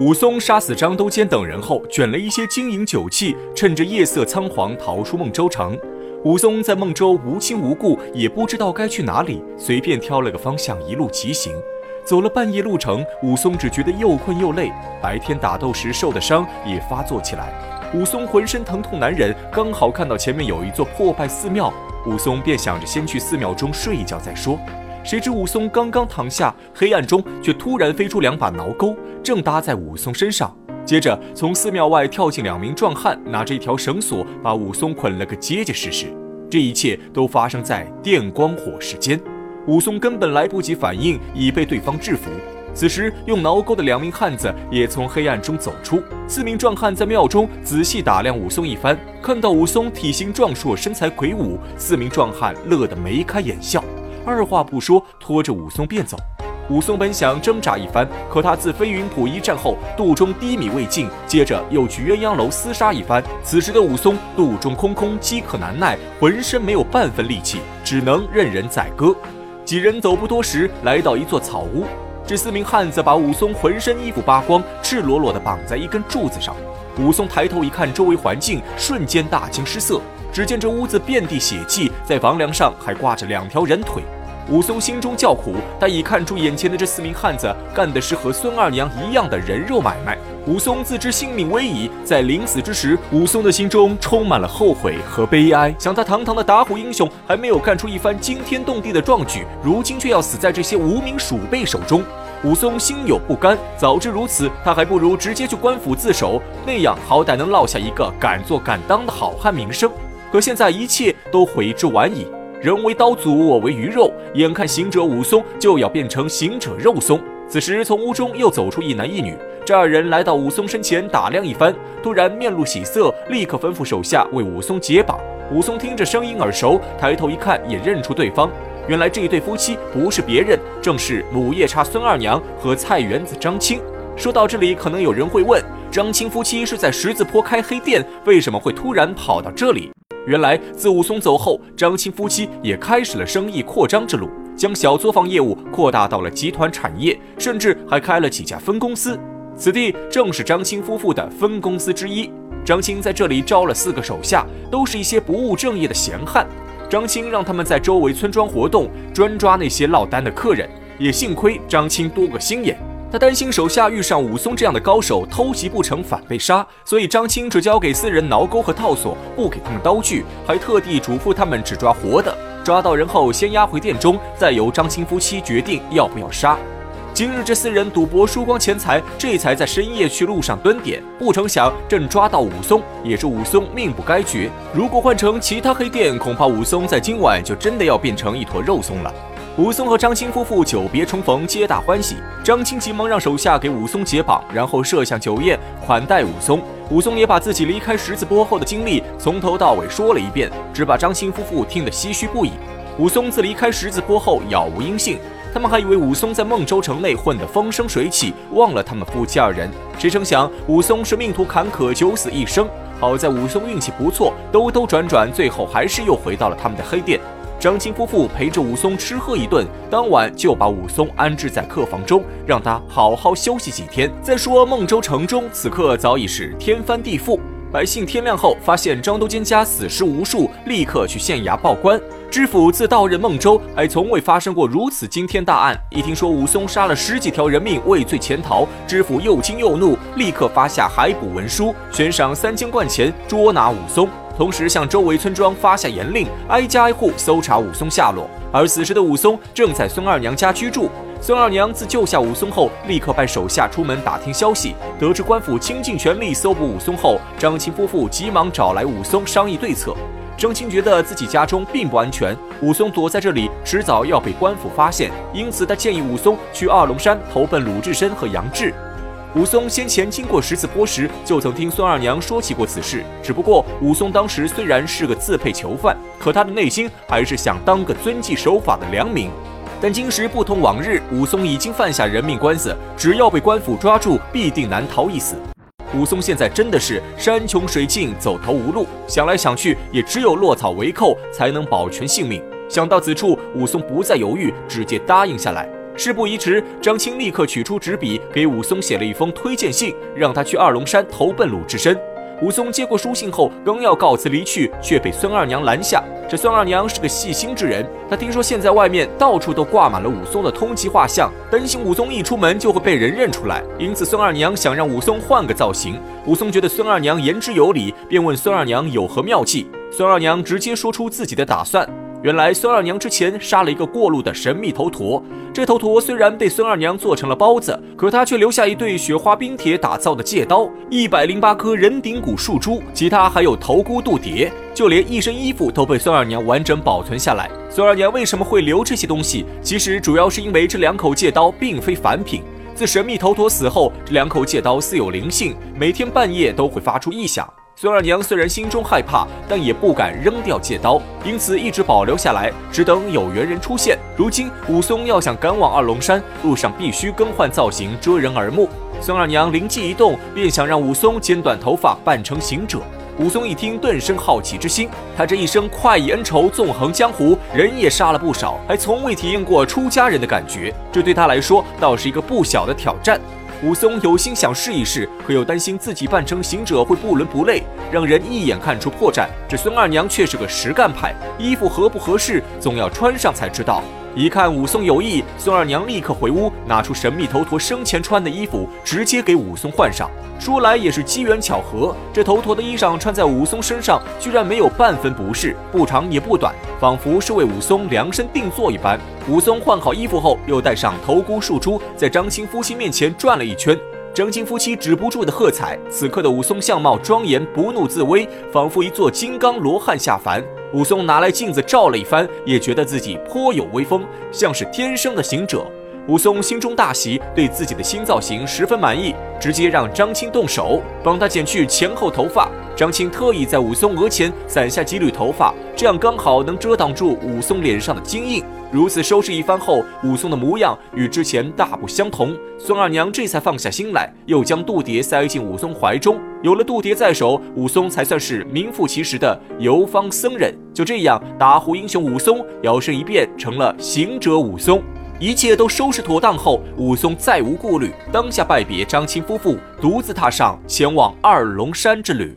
武松杀死张都监等人后，卷了一些金银酒器，趁着夜色仓皇逃出孟州城。武松在孟州无亲无故，也不知道该去哪里，随便挑了个方向，一路疾行。走了半夜路程，武松只觉得又困又累，白天打斗时受的伤也发作起来。武松浑身疼痛难忍，刚好看到前面有一座破败寺庙，武松便想着先去寺庙中睡一觉再说。谁知武松刚刚躺下，黑暗中却突然飞出两把挠钩，正搭在武松身上。接着从寺庙外跳进两名壮汉，拿着一条绳索把武松捆了个结结实实。这一切都发生在电光火石间，武松根本来不及反应，已被对方制服。此时用挠钩的两名汉子也从黑暗中走出，四名壮汉在庙中仔细打量武松一番，看到武松体型壮硕，身材魁梧，四名壮汉乐得眉开眼笑。二话不说，拖着武松便走。武松本想挣扎一番，可他自飞云浦一战后，肚中低米未进，接着又去鸳鸯楼厮杀一番。此时的武松肚中空空，饥渴难耐，浑身没有半分力气，只能任人宰割。几人走不多时，来到一座草屋，这四名汉子把武松浑身衣服扒光，赤裸裸地绑在一根柱子上。武松抬头一看，周围环境，瞬间大惊失色。只见这屋子遍地血迹，在房梁上还挂着两条人腿。武松心中叫苦，但已看出眼前的这四名汉子干的是和孙二娘一样的人肉买卖。武松自知性命危矣，在临死之时，武松的心中充满了后悔和悲哀。想他堂堂的打虎英雄，还没有干出一番惊天动地的壮举，如今却要死在这些无名鼠辈手中。武松心有不甘，早知如此，他还不如直接去官府自首，那样好歹能落下一个敢做敢当的好汉名声。可现在一切都悔之晚矣。人为刀俎，我为鱼肉。眼看行者武松就要变成行者肉松，此时从屋中又走出一男一女。这二人来到武松身前打量一番，突然面露喜色，立刻吩咐手下为武松解绑。武松听着声音耳熟，抬头一看也认出对方。原来这一对夫妻不是别人，正是母夜叉孙二娘和菜园子张青。说到这里，可能有人会问：张青夫妻是在十字坡开黑店，为什么会突然跑到这里？原来自武松走后，张青夫妻也开始了生意扩张之路，将小作坊业务扩大到了集团产业，甚至还开了几家分公司。此地正是张青夫妇的分公司之一。张青在这里招了四个手下，都是一些不务正业的闲汉。张青让他们在周围村庄活动，专抓那些落单的客人。也幸亏张青多个心眼。他担心手下遇上武松这样的高手，偷袭不成反被杀，所以张青只交给四人挠钩和套索，不给他们刀具，还特地嘱咐他们只抓活的。抓到人后，先押回店中，再由张青夫妻决定要不要杀。今日这四人赌博输光钱财，这才在深夜去路上蹲点，不成想正抓到武松，也是武松命不该绝。如果换成其他黑店，恐怕武松在今晚就真的要变成一坨肉松了。武松和张青夫妇久别重逢，皆大欢喜。张青急忙让手下给武松解绑，然后设下酒宴款待武松。武松也把自己离开十字坡后的经历从头到尾说了一遍，只把张青夫妇听得唏嘘不已。武松自离开十字坡后杳无音信，他们还以为武松在孟州城内混得风生水起，忘了他们夫妻二人。谁成想武松是命途坎坷，九死一生。好在武松运气不错，兜兜转转，最后还是又回到了他们的黑店。张青夫妇陪着武松吃喝一顿，当晚就把武松安置在客房中，让他好好休息几天。再说孟州城中，此刻早已是天翻地覆，百姓天亮后发现张都监家死尸无数，立刻去县衙报官。知府自到任孟州，还从未发生过如此惊天大案。一听说武松杀了十几条人命，畏罪潜逃，知府又惊又怒，立刻发下海捕文书，悬赏三千贯钱捉拿武松。同时向周围村庄发下严令，挨家挨户搜查武松下落。而此时的武松正在孙二娘家居住。孙二娘自救下武松后，立刻派手下出门打听消息。得知官府倾尽全力搜捕武松后，张青夫妇急忙找来武松商议对策。张青觉得自己家中并不安全，武松躲在这里，迟早要被官府发现，因此他建议武松去二龙山投奔鲁智深和杨志。武松先前经过十字坡时，就曾听孙二娘说起过此事。只不过武松当时虽然是个自配囚犯，可他的内心还是想当个遵纪守法的良民。但今时不同往日，武松已经犯下人命官司，只要被官府抓住，必定难逃一死。武松现在真的是山穷水尽，走投无路，想来想去，也只有落草为寇，才能保全性命。想到此处，武松不再犹豫，直接答应下来。事不宜迟，张青立刻取出纸笔，给武松写了一封推荐信，让他去二龙山投奔鲁智深。武松接过书信后，刚要告辞离去，却被孙二娘拦下。这孙二娘是个细心之人，她听说现在外面到处都挂满了武松的通缉画像，担心武松一出门就会被人认出来，因此孙二娘想让武松换个造型。武松觉得孙二娘言之有理，便问孙二娘有何妙计。孙二娘直接说出自己的打算。原来孙二娘之前杀了一个过路的神秘头陀，这头陀虽然被孙二娘做成了包子，可他却留下一对雪花冰铁打造的戒刀，一百零八颗人顶骨树珠，其他还有头箍肚蝶，就连一身衣服都被孙二娘完整保存下来。孙二娘为什么会留这些东西？其实主要是因为这两口戒刀并非凡品。自神秘头陀死后，这两口戒刀似有灵性，每天半夜都会发出异响。孙二娘虽然心中害怕，但也不敢扔掉戒刀，因此一直保留下来，只等有缘人出现。如今武松要想赶往二龙山，路上必须更换造型，遮人耳目。孙二娘灵机一动，便想让武松剪短头发，扮成行者。武松一听，顿生好奇之心。他这一生快意恩仇，纵横江湖，人也杀了不少，还从未体验过出家人的感觉，这对他来说倒是一个不小的挑战。武松有心想试一试，可又担心自己扮成行者会不伦不类，让人一眼看出破绽。这孙二娘却是个实干派，衣服合不合适，总要穿上才知道。一看武松有意，孙二娘立刻回屋，拿出神秘头陀生前穿的衣服，直接给武松换上。说来也是机缘巧合，这头陀的衣裳穿在武松身上，居然没有半分不适，不长也不短，仿佛是为武松量身定做一般。武松换好衣服后，又戴上头箍束珠，在张青夫妻面前转了一圈。张青夫妻止不住的喝彩。此刻的武松相貌庄严，不怒自威，仿佛一座金刚罗汉下凡。武松拿来镜子照了一番，也觉得自己颇有威风，像是天生的行者。武松心中大喜，对自己的新造型十分满意，直接让张青动手帮他剪去前后头发。张青特意在武松额前散下几缕头发，这样刚好能遮挡住武松脸上的金印。如此收拾一番后，武松的模样与之前大不相同。孙二娘这才放下心来，又将杜蝶塞进武松怀中。有了杜蝶在手，武松才算是名副其实的游方僧人。就这样，打虎英雄武松摇身一变成了行者武松。一切都收拾妥当后，武松再无顾虑，当下拜别张青夫妇，独自踏上前往二龙山之旅。